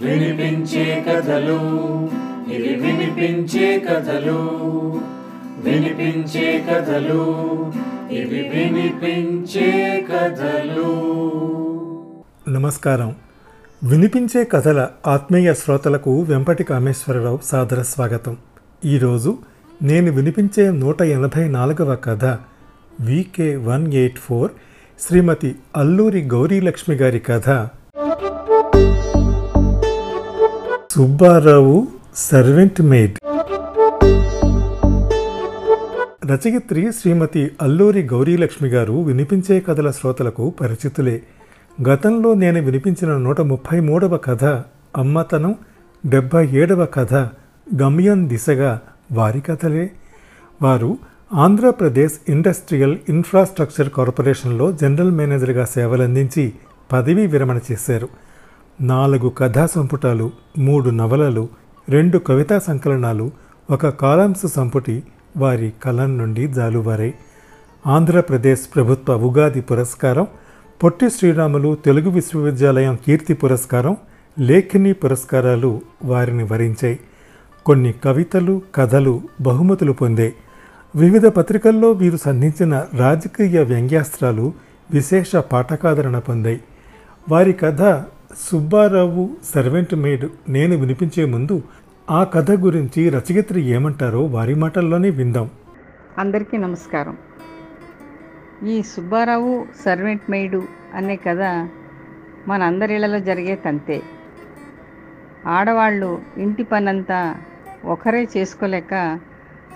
వినిపించే కథలు ఇవి వినిపించే కథలు. వినిపించే కథలు ఇవి వినిపించే కథలు. నమస్కారం. వినిపించే కథల ఆత్మీయ శ్రోతలకు వెంపటి కామేశ్వరరావు సాదర స్వాగతం. ఈరోజు నేను వినిపించే నూట ఎనభై నాలుగవ కథ VK one eight four Shrimati Alluri Gaurilakshmi గారి కథ. Subbarao servant maid. రచయిత్రి శ్రీమతి అల్లూరి గౌరీలక్ష్మి గారు వినిపించే కథల శ్రోతలకు పరిచితులే. గతంలో నేను వినిపించిన నూట ముప్పై మూడవ కథ అమ్మతనం డెబ్భై ఏడవ కథ గమ్యం దిశగా వారి కథలే. వారు ఆంధ్రప్రదేశ్ ఇండస్ట్రియల్ ఇన్ఫ్రాస్ట్రక్చర్ కార్పొరేషన్లో జనరల్ మేనేజర్గా సేవలందించి పదవీ విరమణ చేశారు. నాలుగు కథా సంపుటాలు మూడు నవలలు రెండు కవితా సంకలనాలు ఒక కాలమ్స్ సంపుటి వారి కలం నుండి జాలువారాయి ఆంధ్రప్రదేశ్ ప్రభుత్వ ఉగాది పురస్కారం పొట్టి శ్రీరాములు తెలుగు విశ్వవిద్యాలయం కీర్తి పురస్కారం లేఖిని పురస్కారాలు వారిని వరించాయి కొన్ని కవితలు కథలు బహుమతులు పొందాయి వివిధ పత్రికల్లో వీరు సంధించిన రాజకీయ వ్యంగ్యాస్త్రాలు విశేష పాఠకాదరణ పొందాయి. వారి కథ సుబ్బారావు సర్వెంట్ మేడ్ నేను వినిపించే ముందు ఆ కథ గురించి రచయిత్రి ఏమంటారో వారి మాటల్లోనే విందాం. అందరికీ నమస్కారం. ఈ సుబ్బారావు సర్వెంట్ మెయిడు అనే కథ మనందరిళ్ళలో జరిగే తంతే. ఆడవాళ్ళు ఇంటి పనంతా ఒకరే చేసుకోలేక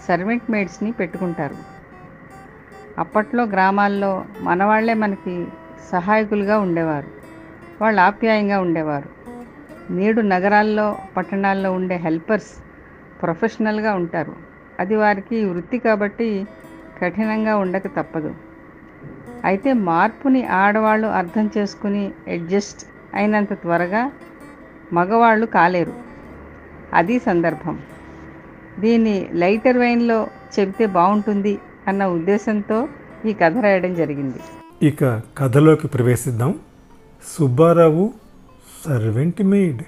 సర్వెంట్ మెయిడ్స్ని పెట్టుకుంటారు. అప్పట్లో గ్రామాల్లో మనవాళ్ళే మనకి సహాయకులుగా ఉండేవారు. వాళ్ళు ఆప్యాయంగా ఉండేవారు. నేడు నగరాల్లో పట్టణాల్లో ఉండే హెల్పర్స్ ప్రొఫెషనల్గా ఉంటారు. అది వారికి వృత్తి కాబట్టి కఠినంగా ఉండక తప్పదు. అయితే మార్పుని ఆడవాళ్ళు అర్థం చేసుకుని అడ్జస్ట్ అయినంత త్వరగా మగవాళ్ళు కాలేరు. అది సందర్భం. దీన్ని లైటర్ వైన్లో చెబితే బాగుంటుంది అన్న ఉద్దేశంతో ఈ కథ రాయడం జరిగింది. ఇక కథలోకి ప్రవేశిద్దాం. Subbarao servant maid.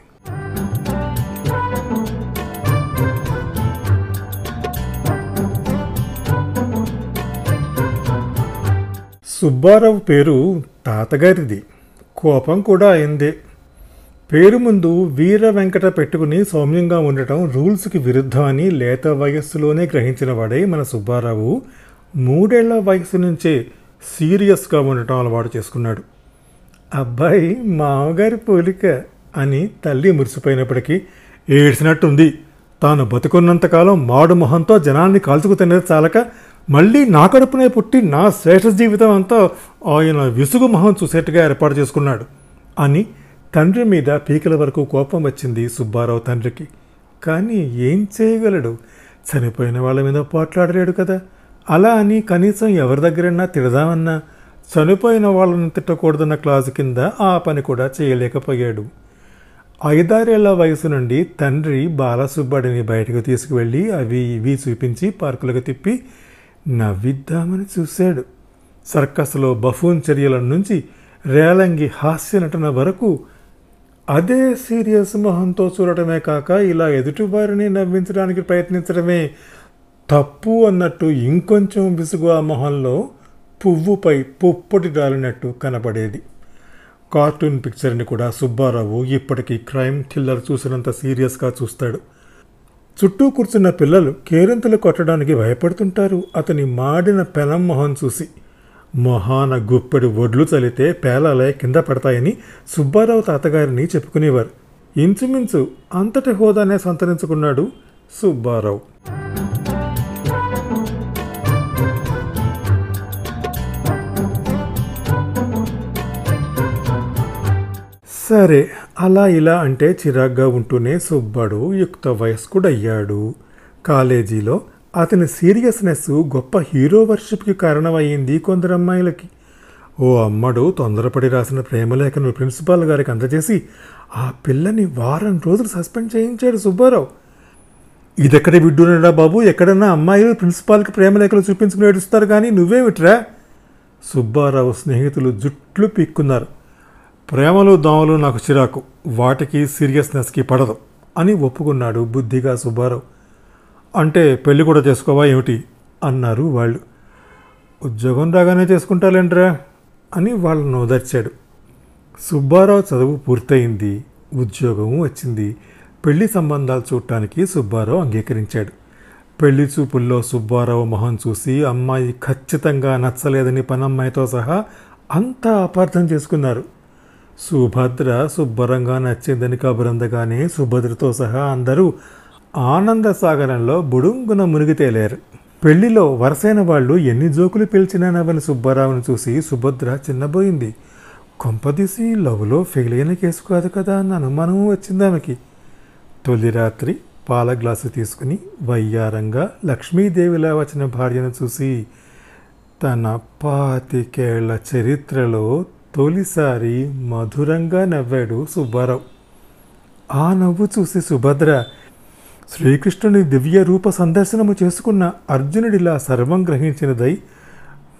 సుబ్బారావు పేరు తాతగారిది. కోపం కూడా అయిందే. పేరు ముందు వీర వెంకట పెట్టుకుని సౌమ్యంగా ఉండటం రూల్స్కి విరుద్ధం అని లేత వయస్సులోనే గ్రహించిన వాడే మన సుబ్బారావు. మూడేళ్ళ వయసు నుంచే సీరియస్గా ఉండటం అలవాటు చేసుకున్నాడు. అబ్బాయి మామగారి పోలిక అని తల్లి మురిసిపోయినప్పటికీ ఏడ్చినట్టుంది. తాను బతుకున్నంతకాలం మాడు మొహంతో జనాన్ని కాల్చుకు తినేది చాలక మళ్ళీ నా కడుపునే పుట్టి నా శ్రేష్ఠ జీవితం అంతా ఆయన విసుగు మొహం చూసేట్టుగా ఏర్పాటు చేసుకున్నాడు అని తండ్రి మీద పీకల వరకు కోపం వచ్చింది సుబ్బారావు తండ్రికి. కానీ ఏం చేయగలడు? చనిపోయిన వాళ్ళ మీద పోట్లాడలేడు కదా. అలా అని కనీసం ఎవరి దగ్గరైనా తిడదామన్నా చనిపోయిన వాళ్ళని తిట్టకూడదన్న క్లాజు కింద ఆ పని కూడా చేయలేకపోయాడు. ఐదారేళ్ళ వయసు నుండి తండ్రి బాలసుబ్బడిని బయటకు తీసుకువెళ్ళి అవి ఇవి చూపించి పార్కులకు తిప్పి నవ్విద్దామని చూశాడు. సర్కస్లో బఫూన్ చర్యల నుంచి రేలంగి హాస్య నటన వరకు అదే సీరియస్ మొహంతో చూడటమే కాక ఇలా ఎదుటివారిని నవ్వించడానికి ప్రయత్నించడమే తప్పు అన్నట్టు ఇంకొంచెం విసుగు ఆ మొహంలో పువ్వుపై పుప్పొటి రాలినట్టు కనపడేది కార్టూన్ పిక్చర్ని కూడా సుబ్బారావు ఇప్పటికీ క్రైమ్ థ్రిల్లర్ చూసినంత సీరియస్గా చూస్తాడు. చుట్టూ కూర్చున్న పిల్లలు కేరింతలు కొట్టడానికి భయపడుతుంటారు. అతని మాడిన పెనం మొహం చూసి మొహాన గుప్పెడు ఒడ్లు చలితే పేలాలే కింద పడతాయని సుబ్బారావు తాతగారిని చెప్పుకునేవారు. ఇంచుమించు అంతటి హోదానే సంతరించుకున్నాడు సుబ్బారావు. సరే అలా ఇలా అంటే చిరాగ్గా ఉంటూనే సుబ్బడు యుక్త వయస్కుడయ్యాడు. కాలేజీలో అతని సీరియస్నెస్ గొప్ప హీరో వర్షిప్కి కారణమయ్యింది కొందరు అమ్మాయిలకి ఓ అమ్మడు తొందరపడి రాసిన ప్రేమలేఖను ప్రిన్సిపాల్ గారికి అందజేసి ఆ పిల్లని వారం రోజులు సస్పెండ్ చేయించాడు సుబ్బారావు. ఇదెక్కడ విడ్డూనడా బాబు? ఎక్కడన్నా అమ్మాయిలు ప్రిన్సిపాల్కి ప్రేమలేఖలు చూపించుకుని ఏడుస్తారు కానీ నువ్వేమిట్రా? సుబ్బారావు స్నేహితులు జుట్లు పీక్కున్నారు. ప్రేమలు దోమలు నాకు చిరాకు. వాటికి సీరియస్నెస్కి పడదు అని ఒప్పుకున్నాడు బుద్ధిగా సుబ్బారావు. అంటే పెళ్ళి కూడా చేసుకోవా ఏమిటి? అన్నారు వాళ్ళు. ఉద్యోగం రాగానే చేసుకుంటాలేంట్రా? అని వాళ్ళను ఓదార్చాడు. సుబ్బారావు చదువు పూర్తయింది ఉద్యోగం వచ్చింది. పెళ్ళి సంబంధాలు చూడటానికి సుబ్బారావు అంగీకరించాడు. పెళ్ళి చూపుల్లో సుబ్బారావు మొహం చూసి అమ్మాయి ఖచ్చితంగా నచ్చలేదని పనమ్మాయితో సహా అంతా అపార్థం చేసుకున్నారు. సుభద్ర శుభ్రంగా నచ్చిందని కబురందగానే సుభద్రతో సహా అందరూ ఆనంద సాగరంలో బుడుంగున మునిగి తేలారు. పెళ్ళిలో వరసైన వాళ్ళు ఎన్ని జోకులు పిలిచినా నవ్వని సుబ్బారావుని చూసి సుభద్ర చిన్నబోయింది. కొంపదీసి లవ్లో ఫెయిల్ అయిన కేసు కాదు కదా అన్న అనుమానం వచ్చింది ఆమెకి. తొలి రాత్రి పాల గ్లాసు తీసుకుని వయ్యారంగా లక్ష్మీదేవిలా వచ్చిన భార్యను చూసి తన పాతికేళ్ళ చరిత్రలో తొలిసారి మధురంగా నవ్వాడు సుబ్బారావు. ఆ నవ్వు చూసి సుభద్ర శ్రీకృష్ణుని దివ్య రూప సందర్శనము చేసుకున్న అర్జునుడిలా సర్వం గ్రహించినదై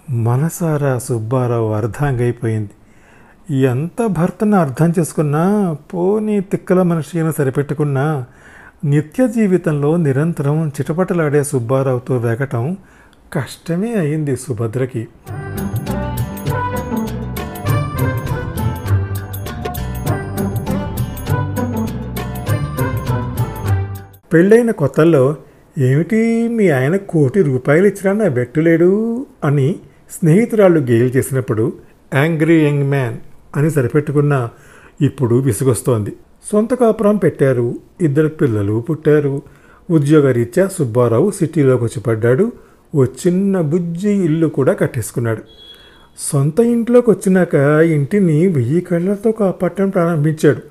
మనసారా సుబ్బారావు అర్ధాంగైపోయింది. ఎంత భర్తను అర్థం చేసుకున్నా పోనీ తిక్కల మనిషి అయినా సరిపెట్టుకున్నా నిత్య జీవితంలో నిరంతరం చిటపటలాడే సుబ్బారావుతో వెగటం కష్టమే అయింది సుభద్రకి. పెళ్ళైన కొత్తల్లో ఏమిటి మీ ఆయన కోటి రూపాయలు ఇచ్చినా నా బెట్టులేడు అని స్నేహితురాళ్ళు గేలు చేసినప్పుడు యాంగ్రీ యంగ్ మ్యాన్ అని సరిపెట్టుకున్న ఇప్పుడు విసుగొస్తోంది. సొంత కాపురం పెట్టారు ఇద్దరు పిల్లలు పుట్టారు ఉద్యోగరీత్యా సుబ్బారావు సిటీలోకి వచ్చి పడ్డాడు ఓ చిన్న బుజ్జి ఇల్లు కూడా కట్టేసుకున్నాడు. సొంత ఇంట్లోకి వచ్చినాక ఇంటిని వెయ్యి కళ్ళతో కాపాడటం ప్రారంభించాడు.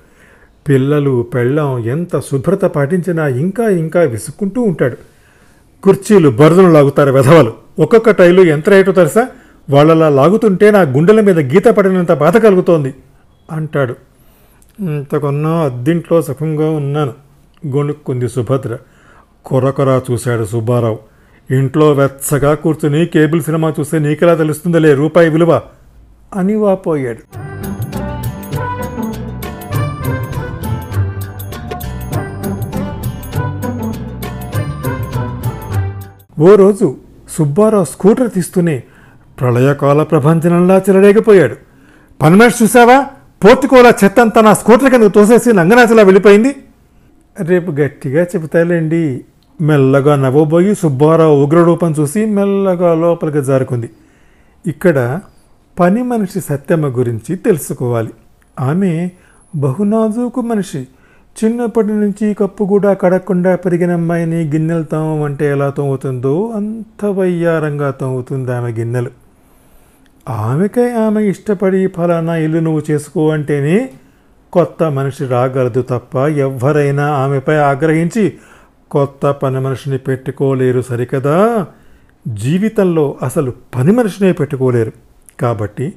పిల్లలు పెళ్ళం ఎంత శుభ్రత పాటించినా ఇంకా ఇంకా విసుక్కుంటూ ఉంటాడు. కుర్చీలు బరదలు లాగుతారు వెధవలు. ఒక్కొక్క టైలు ఎంత రేటు తెలుసా? వాళ్ళలా లాగుతుంటే నా గుండెల మీద గీత పడినంత బాధ కలుగుతోంది అంటాడు. ఇంతకున్నా అద్దింట్లో సుఖంగా ఉన్నాను. గొణుక్కుంది సుభద్ర. కొరకొరా చూశాడు సుబ్బారావు. ఇంట్లో వెచ్చగా కూర్చుని కేబుల్ సినిమా చూస్తే నీకెలా తెలుస్తుందిలే రూపాయి విలువ? అని వాపోయాడు ఓ రోజు సుబ్బారావు స్కూటర్ తీస్తూనే ప్రళయకాల ప్రభంజనంలా చెలరేగిపోయాడు. పనిమేష్ చూసావా పోర్టుకోలా చెత్తంతా నా స్కూటర్ కింద తోసేసి నంగనాచలా వెళ్ళిపోయింది. రేపు గట్టిగా చెబుతాలేండి మెల్లగా నవ్వబోయి సుబ్బారావు ఉగ్రరూపం చూసి మెల్లగా లోపలికి జారుకుంది. ఇక్కడ పని మనిషి సత్యమ్మ గురించి తెలుసుకోవాలి. ఆమె బహునాజూకు మనిషి. చిన్నప్పటి నుంచి కప్పు కూడా కడకుండా పెరిగిన అమ్మాయిని గిన్నెలు తోమంటే ఎలా తోముతుందో అంత వయ్యారంగా తోముతుంది ఆమె గిన్నెలు. ఆమెకై ఆమె ఇష్టపడి ఫలానా ఇల్లు నువ్వు చేసుకో అంటేనే కొత్త మనిషి రాగలదు తప్ప ఎవరైనా ఆమెపై ఆగ్రహించి కొత్త పని మనిషిని పెట్టుకోలేరు సరికదా? జీవితంలో అసలు పని మనిషినే పెట్టుకోలేరు. కాబట్టి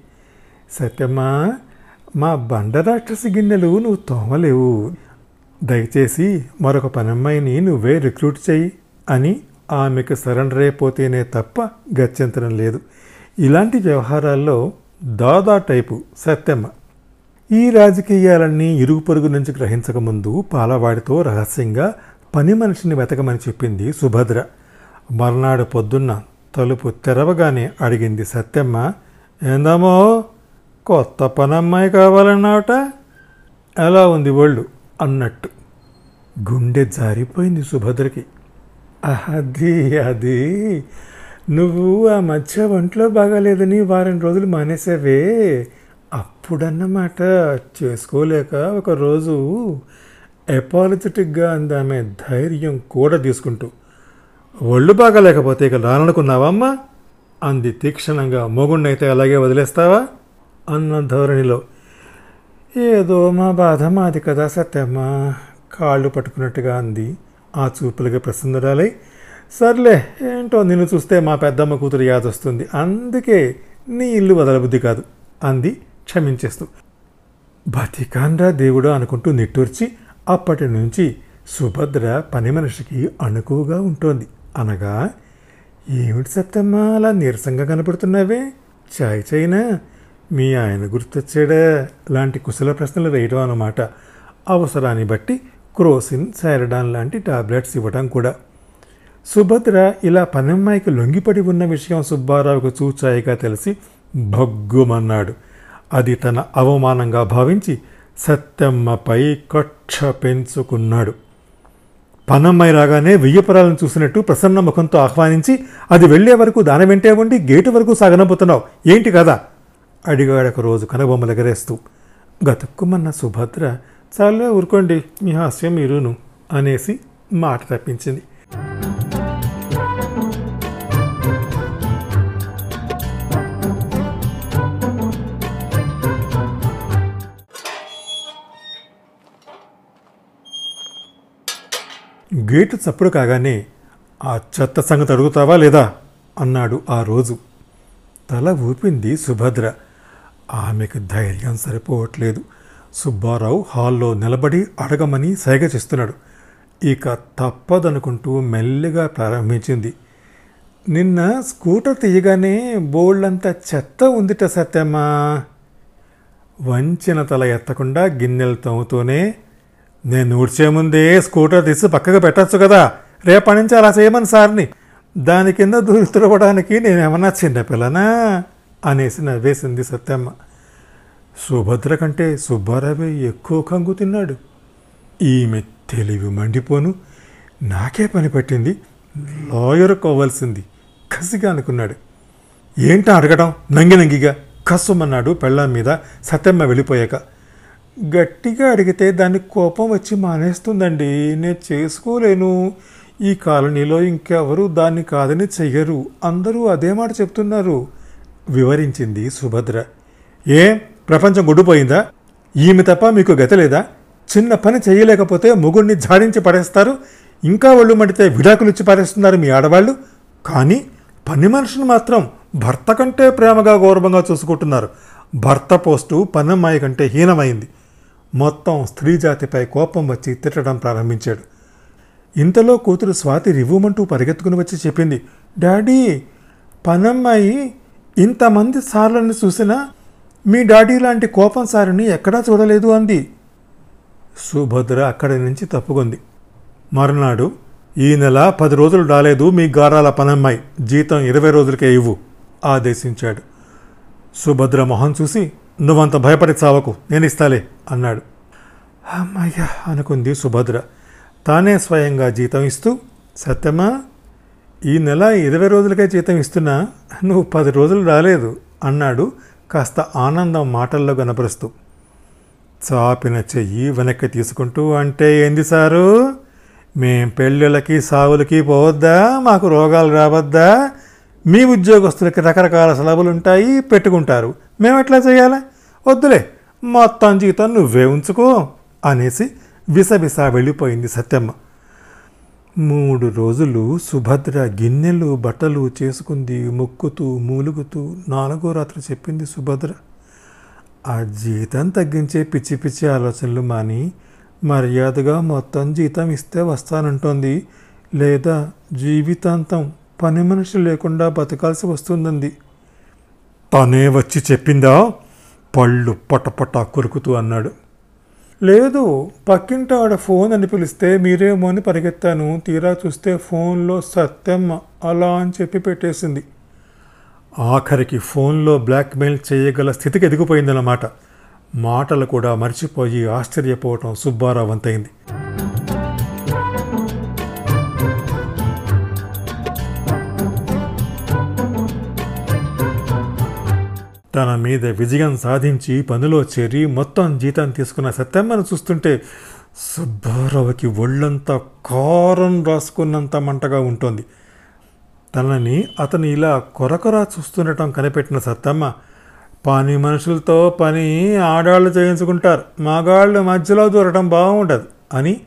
సత్యమ్మా మా బండరాక్షసి గిన్నెలు నువ్వు తోమలేవు. దయచేసి మరొక పనమ్మాయిని నువ్వే రిక్రూట్ చెయ్యి అని ఆమెకు సరెండర్ అయిపోతేనే తప్ప గత్యంతరం లేదు. ఇలాంటి వ్యవహారాల్లో దాదా టైపు సత్యమ్మ. ఈ రాజకీయాలన్నీ ఇరుగు పొరుగు నుంచి గ్రహించకముందు పాలవాడితో రహస్యంగా పని మనిషిని వెతకమని చెప్పింది సుభద్ర. మర్నాడు పొద్దున్న తలుపు తెరవగానే అడిగింది సత్యమ్మ ఏందమ్మో కొత్త పనమ్మాయి కావాలన్నావట? ఎలా ఉంది ఒళ్ళు? అన్నట్టు. గుండె జారిపోయింది సుభద్రకి. అది అది నువ్వు ఆ మధ్య ఒంట్లో బాగాలేదని వారం రోజులు మానేసావే. అప్పుడన్నమాట చేసుకోలేక ఒకరోజు ఎపాలజెటిక్గా అందామె ధైర్యం కూడా తీసుకుంటూ. ఒళ్ళు బాగాలేకపోతే ఇక రాననుకున్నావమ్మా అంది తీక్షణంగా. మొగుణ్ణైతే అలాగే వదిలేస్తావా? అన్న ధోరణిలో ఏదో మా బాధ మాది కదా సత్యమ్మ. కాళ్ళు పట్టుకున్నట్టుగా అంది. ఆ చూపులుగా ప్రసన్నరాలై సర్లే ఏంటో నిన్ను చూస్తే మా పెద్దమ్మ కూతురు యాదొస్తుంది. అందుకే నీ ఇల్లు వదలబుద్ధి కాదు అంది క్షమించేస్తూ. బతికాన్రా దేవుడు అనుకుంటూ నిట్టూర్చి అప్పటి నుంచి సుభద్ర పని మనిషికి అణుకువగా ఉంటోంది. అనగా ఏమిటి సత్తమ్మా అలా నీరసంగా కనపడుతున్నావే? చాయ్ చైనా మీ ఆయన గుర్తొచ్చాడే? లాంటి కుశల ప్రశ్నలు వేయడం అన్నమాట. అవసరాన్ని బట్టి క్రోసిన్ సారడాన్ లాంటి టాబ్లెట్స్ ఇవ్వడం కూడా. సుభద్ర ఇలా పనమ్మాయికి లొంగిపడి ఉన్న విషయం సుబ్బారావుకు చూచాయిగా తెలిసి భగ్గుమన్నాడు. అది తన అవమానంగా భావించి సత్యమ్మపై కక్ష పెంచుకున్నాడు. పనమ్మాయి రాగానే వెయ్యపురాలను చూసినట్టు ప్రసన్న ముఖంతో ఆహ్వానించి అది వెళ్ళే వరకు దాని వెంటే ఉండి గేటు వరకు సాగనబోతున్నావు ఏంటి కదా అడిగాడొక రోజు కనబొమ్మలు ఎగరేస్తూ గతుక్కుమన్న సుభద్ర చాలా ఊరుకోండి మీ హాస్యం మీరును అనేసి మాట తప్పించింది. గేటు చప్పుడు కాగానే ఆ చెత్త సంగతి అడుగుతావా లేదా? అన్నాడు ఆ రోజు. తల ఊపింది సుభద్ర. ఆమెకు ధైర్యం సరిపోవట్లేదు. సుబ్బారావు హాల్లో నిలబడి అడగమని సైగ చేస్తున్నాడు. ఇక తప్పదనుకుంటూ మెల్లిగా ప్రారంభించింది. నిన్న స్కూటర్ తీయగానే బోళ్ళంతా చెత్త ఉందిట సత్యమ్మా. వంచిన తల ఎత్తకుండా గిన్నెలు తవ్వుతూనే నేను ఊడ్చే ముందే స్కూటర్ తీసి పక్కకు పెట్టచ్చు కదా రేపటి నుంచి అలా చేయమని సార్ని. దాని కింద దూరి తిరగడానికి నేనేమన్నా చిన్నపిల్లనా? అనేసి నవ్వేసింది సత్యమ్మ. సుభద్ర కంటే సుబ్బారావే ఎక్కువ కంగు తిన్నాడు. ఈమె తెలివి మండిపోను. నాకే పని పట్టింది. లాయర్ కోవాల్సింది. కసిగా అనుకున్నాడు. ఏంటా అడగడం? నంగి నంగిగా కస్సుమన్నాడు పెళ్ళాం మీద సత్యమ్మ వెళ్ళిపోయాక. గట్టిగా అడిగితే దాన్ని కోపం వచ్చి మానేస్తుందండి. నేను చేసుకోలేను. ఈ కాలనీలో ఇంకెవరు దాన్ని కాదని చెయ్యరు. అందరూ అదే మాట చెప్తున్నారు. వివరించింది సుభద్ర. ఏ ప్రపంచం గుడ్డుపోయిందా ఈమె తప్ప మీకు గత లేదా? చిన్న పని చేయలేకపోతే మొగుడిని జాడించి పడేస్తారు. ఇంకా ఒళ్ళు మడితే విడాకులిచ్చి పారేస్తున్నారు మీ ఆడవాళ్ళు. కానీ పని మనుషుని మాత్రం భర్త కంటే ప్రేమగా గౌరవంగా చూసుకుంటున్నారు. భర్త పోస్టు పన్నమ్మాయి కంటే హీనమైంది. మొత్తం స్త్రీ జాతిపై కోపం వచ్చి తిట్టడం ప్రారంభించాడు. ఇంతలో కూతురు స్వాతి రివ్వమంటూ పరిగెత్తుకుని వచ్చి చెప్పింది డాడీ పనమ్మాయి ఇంతమంది సార్లను చూసినా మీ డాడీ లాంటి కోపం సారిని ఎక్కడా చూడలేదు అంది. సుభద్ర అక్కడి నుంచి తప్పుకుంది. మరునాడు ఈ నెల పది రోజులు రాలేదు మీ గారాల పనమ్మాయి. జీతం ఇరవై రోజులకే ఇవ్వు ఆదేశించాడు. సుభద్ర మొహం చూసి నువ్వంత భయపడి చావకు నేను ఇస్తాలే అన్నాడు. అమ్మయ్య అనుకుంది సుభద్ర. తానే స్వయంగా జీతం ఇస్తూ సత్యమా? ఈ నెల ఇరవై రోజులకే జీతం ఇస్తున్నా నువ్వు పది రోజులు రాలేదు అన్నాడు కాస్త ఆనందం మాటల్లో కనపరుస్తూ. చాపిన చెయ్యి వెనక్కి తీసుకుంటూ అంటే ఏంది సారు? మేం పెళ్ళిళ్ళకి సావులకి పోవద్దా? మాకు రోగాలు రావద్దా? మీ ఉద్యోగస్తులకి రకరకాల సెలవులు ఉంటాయి పెట్టుకుంటారు. మేము ఎట్లా చేయాలా? వద్దులే మొత్తం జీతం నువ్వే ఉంచుకో అనేసి విసవిస వెళ్ళిపోయింది సత్యమ్మ. మూడు రోజులు సుభద్ర గిన్నెలు బట్టలు చేసుకుంది మొక్కుతూ మూలుగుతూ నాలుగో రాత్రి చెప్పింది సుభద్ర. ఆ జీతం తగ్గించే పిచ్చి పిచ్చి ఆలోచనలు మాని మర్యాదగా మొత్తం జీతం ఇస్తే వస్తానంటోంది. లేదా జీవితాంతం పని మనిషి లేకుండా బతకాల్సి వస్తుందంది. తనే వచ్చి చెప్పిందా? పళ్ళు పటపట కొరుకుతూ అన్నాడు. లేదు పక్కింటి ఆడ ఫోన్ అని పిలిస్తే మీరేమో అని పరిగెత్తాను. తీరా చూస్తే ఫోన్లో సత్యమ్మ అలా అని చెప్పి పెట్టేసింది. ఆఖరికి ఫోన్లో బ్లాక్మెయిల్ చేయగల స్థితికి ఎదిగిపోయిందన్నమాట. మాటలు కూడా మర్చిపోయి ఆశ్చర్యపోవటం సుబ్బారావు వంతైంది తన మీద విజయం సాధించి పనిలో చేరి మొత్తం జీతం తీసుకున్న సత్యమ్మను చూస్తుంటే సుబ్బారావుకి ఒళ్ళంతా కారం రాసుకున్నంత మంటగా ఉంటుంది. తనని అతను ఇలా కొరకొర చూస్తుండటం కనిపెట్టిన సత్తమ్మ పని మనుషులతో పని ఆడాళ్ళు చేయించుకుంటారు మగాళ్ళు మధ్యలో దూరటం బాగుండదు అని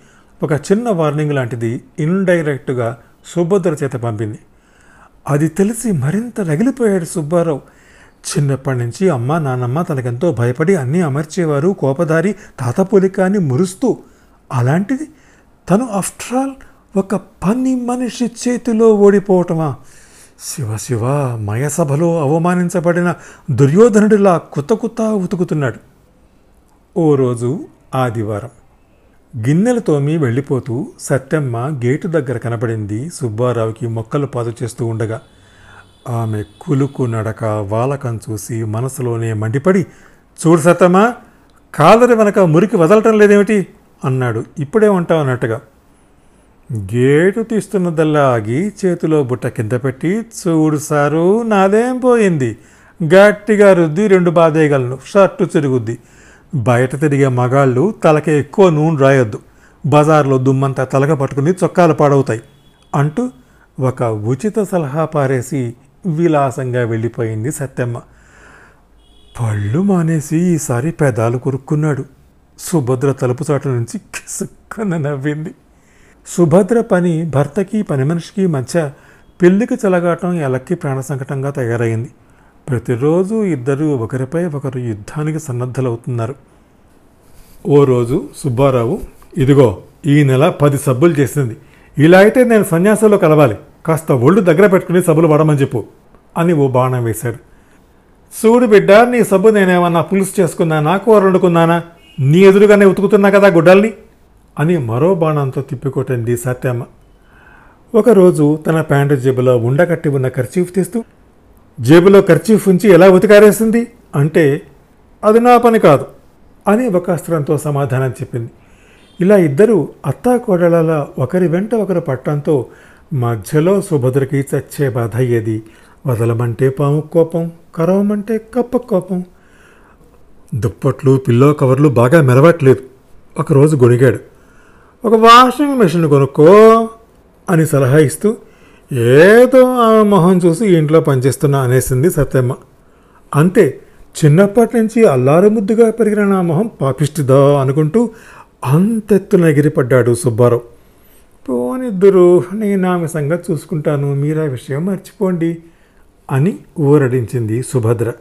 ఒక చిన్న వార్నింగ్ లాంటిది ఇండైరెక్ట్గా సుభద్ర చేత పంపింది. అది తెలిసి మరింత రగిలిపోయాడు సుబ్బారావు. చిన్నప్పటి నుంచి అమ్మ నాన్నమ్మ తనకెంతో భయపడి అన్నీ అమర్చేవారు. కోపదారి తాతపులికాన్ని మురుస్తూ అలాంటిది తను ఆఫ్టర్ ఆల్ ఒక పని మనిషి చేతిలో ఓడిపోవటమా? శివ శివ మయసభలో అవమానించబడిన దుర్యోధనుడిలా కుత్త కుత్త ఉతుకుతున్నాడు. ఓ రోజు ఆదివారం గిన్నెలు తోమి వెళ్ళిపోతూ సత్యమ్మ గేటు దగ్గర కనబడింది. సుబ్బారావుకి మొక్కలు పాదు చేస్తూ ఉండగా ఆమె కులుకు నడక వాలకం చూసి మనసులోనే మండిపడి చూడు సత్తమ్మా కాలరి వెనక మురికి వదలటం లేదేమిటి? అన్నాడు. ఇప్పుడే ఉంటావు అన్నట్టుగా. గేటు తీస్తున్నదల్లా ఆగి చేతిలో బుట్ట కింద పెట్టి చూడు సారు నాదేం పోయింది? గట్టిగా రుద్ది రెండు బాధేయగలను షర్టు చిరుగుద్ది. బయట తిరిగే మగాళ్ళు తలకి ఎక్కువ నూనె రాయొద్దు. బజార్లో దుమ్మంతా తలక పట్టుకుని చొక్కాలు పాడవుతాయి అంటూ ఒక ఉచిత సలహా పారేసి విలాసంగా వెళ్ళిపోయింది సత్యమ్మ. పళ్ళు మానేసి ఈసారి పెదాలు కొరుక్కున్నాడు. సుభద్ర తలుపు చాటు నుంచి కిసుక్కన నవ్వింది. సుభద్ర పని భర్తకి పని మనిషికి మధ్య పెళ్ళికి చెలగాటం ఎలక్కి ప్రాణ సంకటంగా తయారైంది. ప్రతిరోజు ఇద్దరు ఒకరిపై ఒకరు యుద్ధానికి సన్నద్ధలవుతున్నారు. ఓ రోజు సుబ్బారావు ఇదిగో ఈ నెల పది సబ్బులు చేసింది. ఇలా అయితే నేను సన్యాసంలో కలవాలి. కాస్త ఒళ్ళు దగ్గర పెట్టుకుని సబ్బులు పడమని చెప్పు అని ఓ బాణం వేశాడు. చూడు బిడ్డ నీ సబ్బు నేనేమన్నా పులుసు చేసుకున్నానా కూర వండుకున్నానా నీ ఎదురుగానే ఉతుకుతున్నా కదా గుడ్డల్ని? అని మరో బాణంతో తిప్పికొట్టింది సత్యమ్మ. ఒకరోజు తన ప్యాంటు జేబులో ఉండకట్టి ఉన్న ఖర్చీఫ్ తీస్తూ జేబులో ఖర్చీఫ్ ఉంచి ఎలా ఉతికారేసింది? అంటే అది నా పని కాదు అని ఒక అస్త్రంతో సమాధానం చెప్పింది. ఇలా ఇద్దరు అత్తా కోడళ్ళ ఒకరి వెంట ఒకరు పట్టడంతో మధ్యలో సుభద్రకి చచ్చే బాధ అయ్యేది వదలమంటే పాము కోపం కరవమంటే కప్ప కోపం. దుప్పట్లు పిల్లో కవర్లు బాగా మెరవట్లేదు. ఒకరోజు గొణిగాడు ఒక వాషింగ్ మెషిన్ కొనుక్కో అని సలహా ఇస్తూ ఏదో ఆమె మొహం చూసి ఇంట్లో పనిచేస్తున్నా అనేసింది సత్యమ్మ. అంతే చిన్నప్పటి నుంచి అల్లారు ముద్దుగా పెరిగిన నా మొహం పాపిష్టిదా అనుకుంటూ అంతెత్తున ఎగిరిపడ్డాడు సుబ్బారావు. పోనిద్దరు నేను ఆమె సంగతి చూసుకుంటాను. మీరు ఆ విషయం మర్చిపోండి అని ఊరడించింది సుభద్ర.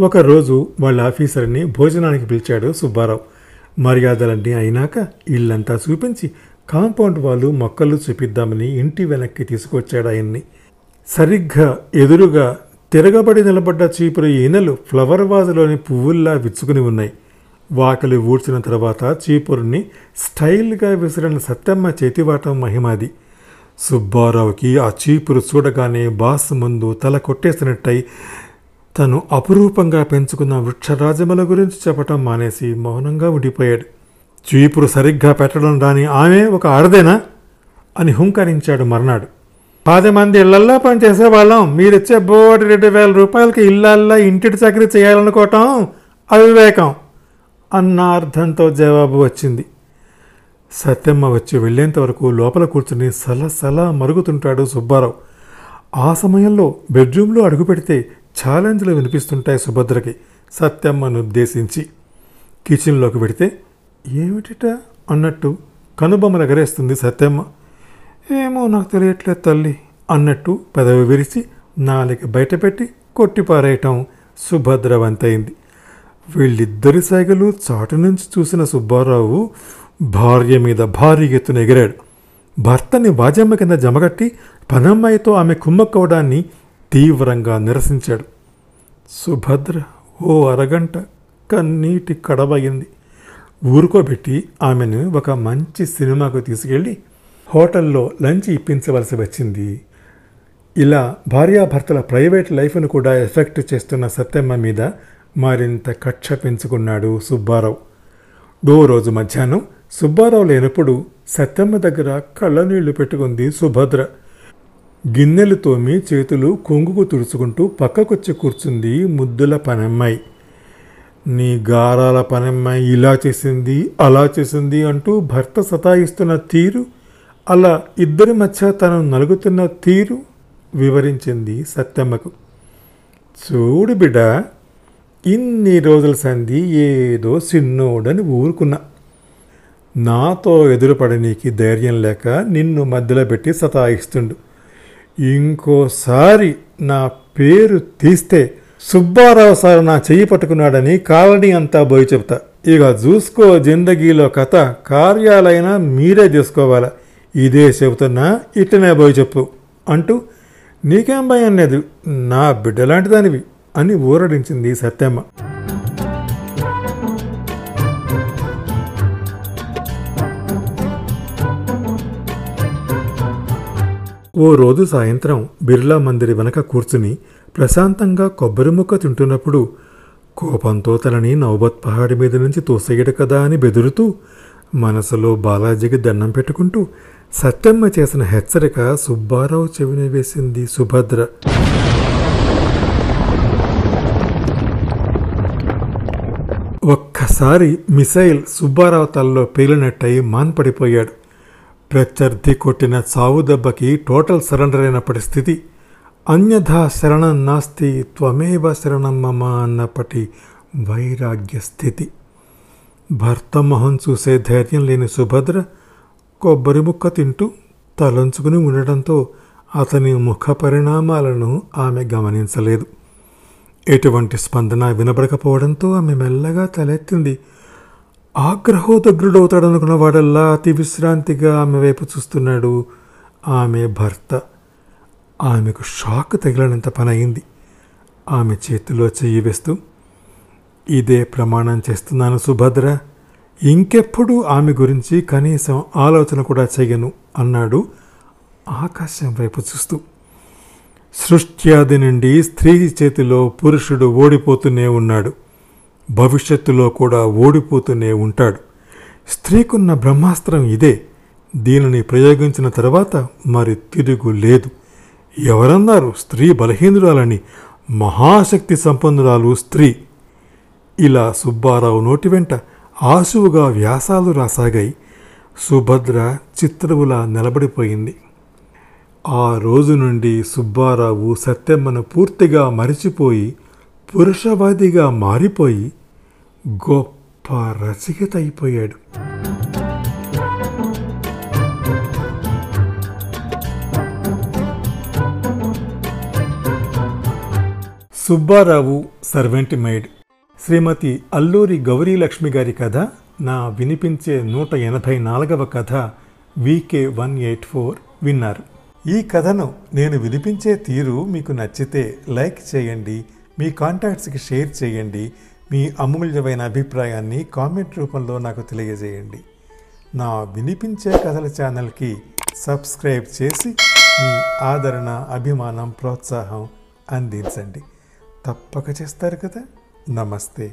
ఒకరోజు వాళ్ళ ఆఫీసర్ని భోజనానికి పిలిచాడు సుబ్బారావు. మర్యాదలన్నీ అయినాక ఇల్లంతా చూపించి కాంపౌండ్ వాళ్ళు మొక్కలు చూపిద్దామని ఇంటి వెనక్కి తీసుకొచ్చాడు ఆయన్ని. సరిగ్గా ఎదురుగా తిరగబడి నిలబడ్డ చీపురు ఈనెలు ఫ్లవర్ వాజులోని పువ్వుల్లా విచ్చుకుని ఉన్నాయి. వాకలి ఊడ్చిన తర్వాత చీపురుని స్టైల్గా విసిరిన సత్తమ్మ చేతివాటం మహిమాది. సుబ్బారావుకి ఆ చీపురు చూడగానే బాస్ ముందు తల కొట్టేసినట్టయి తను అపురూపంగా పెంచుకున్న వృక్షరాజముల గురించి చెప్పటం మానేసి మౌనంగా ఉండిపోయాడు. చీపురు సరిగ్గా పెట్టడం రాని ఆమె ఒక ఆడదేనా అని హుంకరించాడు మర్నాడు. పది మంది ఇళ్ళల్లో పనిచేసే వాళ్ళం. మీరిచ్చే బోటి రెండు వేల రూపాయలకి ఇళ్ళల్లా ఇంటిటి చాకరీ చేయాలనుకోవటం అవివేకం అన్న అర్థంతో జవాబు వచ్చింది. సత్యమ్మ వచ్చి వెళ్ళేంత వరకు లోపల కూర్చుని సలసల మరుగుతుంటాడు సుబ్బారావు. ఆ సమయంలో బెడ్రూమ్లో అడుగుపెడితే ఛాలెంజ్లు వినిపిస్తుంటాయి సుభద్రకి. సత్యమ్మను ఉద్దేశించి కిచెన్లోకి పెడితే ఏమిటిట? అన్నట్టు కనుబొమ్మలు ఎగరేస్తుంది సత్యమ్మ. ఏమో నాకు తెలియట్లేదు తల్లి అన్నట్టు పెదవి విరిచి నాలిక బయటపెట్టి కొట్టిపారేయటం సుభద్రవంతైంది. వీళ్ళిద్దరి సైగలు చాటు నుంచి చూసిన సుబ్బారావు భార్య మీద భారీ ఎత్తున ఎగిరాడు. భర్తని వాజమ్మ కింద జమగట్టి పనమ్మాయితో ఆమె కుమ్మక్కవడాన్ని తీవ్రంగా నిరసించాడు. సుభద్ర ఓ అరగంట కన్నీటి కడబయింది ఊరుకోబెట్టి ఆమెను ఒక మంచి సినిమాకు తీసుకెళ్ళి హోటల్లో లంచ్ ఇప్పించవలసి వచ్చింది. ఇలా భార్యాభర్తల ప్రైవేట్ లైఫ్ను కూడా ఎఫెక్ట్ చేస్తున్న సత్యమ్మ మీద మరింత కక్ష పెంచుకున్నాడు సుబ్బారావు. డో రోజు మధ్యాహ్నం సుబ్బారావు లేనప్పుడు సత్యమ్మ దగ్గర కళ్ళనీళ్ళు పెట్టుకుంది సుభద్ర. గిన్నెలు తోమి చేతులు కొంగుకు తుడుచుకుంటూ పక్కకొచ్చి కూర్చుంది ముద్దుల పనమ్మాయి. నీ గారాల పనమ్మాయి ఇలా చేసింది అలా చేసింది అంటూ భర్త సతాయిస్తున్న తీరు అలా ఇద్దరి మధ్య తను నలుగుతున్న తీరు వివరించింది సత్యమ్మకు. చూడు బిడ్డ ఇన్ని రోజుల సంధి ఏదో సిన్నోడని ఊరుకున్నా. నాతో ఎదురుపడనీకి ధైర్యం లేక నిన్ను మధ్యలో పెట్టి సతాయిస్తుండు. ఇంకోసారి నా పేరు తీస్తే సుబ్బారావు సార్ నా చెయ్యి పట్టుకున్నాడని కాలనీ అంతా పోయి చెప్తా ఇక చూసుకో జిందగీలో కథ కార్యాలైనా మీరే చేసుకోవాలా. ఇదే చెబుతున్నా ఇట్టనే పోయి చెప్పు అంటూ నీకేం భయం లేదు నా బిడ్డలాంటి దానివి అని ఊరడించింది సత్యమ్మ. ఓ రోజు సాయంత్రం బిర్లా మందిరి వెనక కూర్చుని ప్రశాంతంగా కొబ్బరి ముక్క తింటున్నప్పుడు కోపంతో తనని నవబత్ పహాడి మీద నుంచి తోసేయడు కదా అని బెదురుతూ మనసులో బాలాజీకి దండం పెట్టుకుంటూ సత్యమ్మ చేసిన హెచ్చరిక సుబ్బారావు చెవిన వేసింది సుభద్ర. ఒక్కసారి మిసైల్ సుబ్బారావు తలలో పేలినట్టయి మాన్పడిపోయాడు. ప్రత్యర్థి కొట్టిన చావు దెబ్బకి టోటల్ సరెండర్ అయినప్పటి స్థితి అన్యథా శరణం నాస్తి త్వమేవ శరణం మమ అన్నప్పటి వైరాగ్య స్థితి. భర్త మొహం చూసే ధైర్యం లేని సుభద్ర కొబ్బరి ముక్క తింటూ తలంచుకుని ఉండడంతో అతని ముఖ పరిణామాలను ఆమె గమనించలేదు. ఎటువంటి స్పందన వినబడకపోవడంతో ఆమె మెల్లగా తలెత్తింది. ఆగ్రహోదగ్రుడవుతాడనుకున్న వాడల్లా అతి విశ్రాంతిగా ఆమె వైపు చూస్తున్నాడు ఆమె భర్త. ఆమెకు షాక్ తగిలినంత పని అయింది ఆమె చేతిలో చెయ్యి వేస్తూ ఇదే ప్రమాణం చేస్తున్నాను సుభద్ర. ఇంకెప్పుడు ఆమె గురించి కనీసం ఆలోచన కూడా చేయను అన్నాడు ఆకాశం వైపు చూస్తూ. సృష్ట్యాది నుండి స్త్రీ చేతిలో పురుషుడు ఓడిపోతూనే ఉన్నాడు. భవిష్యత్తులో కూడా ఓడిపోతూనే ఉంటాడు. స్త్రీకున్న బ్రహ్మాస్త్రం ఇదే. దీనిని ప్రయోగించిన తర్వాత మరి తిరుగు లేదు. ఎవరన్నారు స్త్రీ బలహీనురాలని? మహాశక్తి సంపన్నురాలు స్త్రీ. ఇలా సుబ్బారావు నోటి వెంట ఆశువుగా వ్యాసాలు రాసాగాయి. సుభద్ర చిత్రవులా నిలబడిపోయింది. ఆ రోజు నుండి సుబ్బారావు సత్యమ్మను పూర్తిగా మరిచిపోయి పురుషవాదిగా మారిపోయి గొప్ప రచయిత అయిపోయాడు. సుబ్బారావు సర్వెంట్ మేడ్ శ్రీమతి అల్లూరి గౌరీలక్ష్మి గారి కథ నా వినిపించే నూట ఎనభై నాలుగవ కథ వికే వన్ ఎయిట్ ఫోర్ విన్నారు. ఈ కథను నేను వినిపించే తీరు మీకు నచ్చితే లైక్ చేయండి మీ కాంటాక్ట్స్కి షేర్ చేయండి మీ అమూల్యమైన అభిప్రాయాన్ని కామెంట్ రూపంలో నాకు తెలియజేయండి. నా వినిపించే కథల ఛానల్కి సబ్స్క్రైబ్ చేసి మీ ఆదరణ అభిమానం ప్రోత్సాహం అందించండి. తప్పక చేస్తారు కదా? ನಮಸ್ತೆ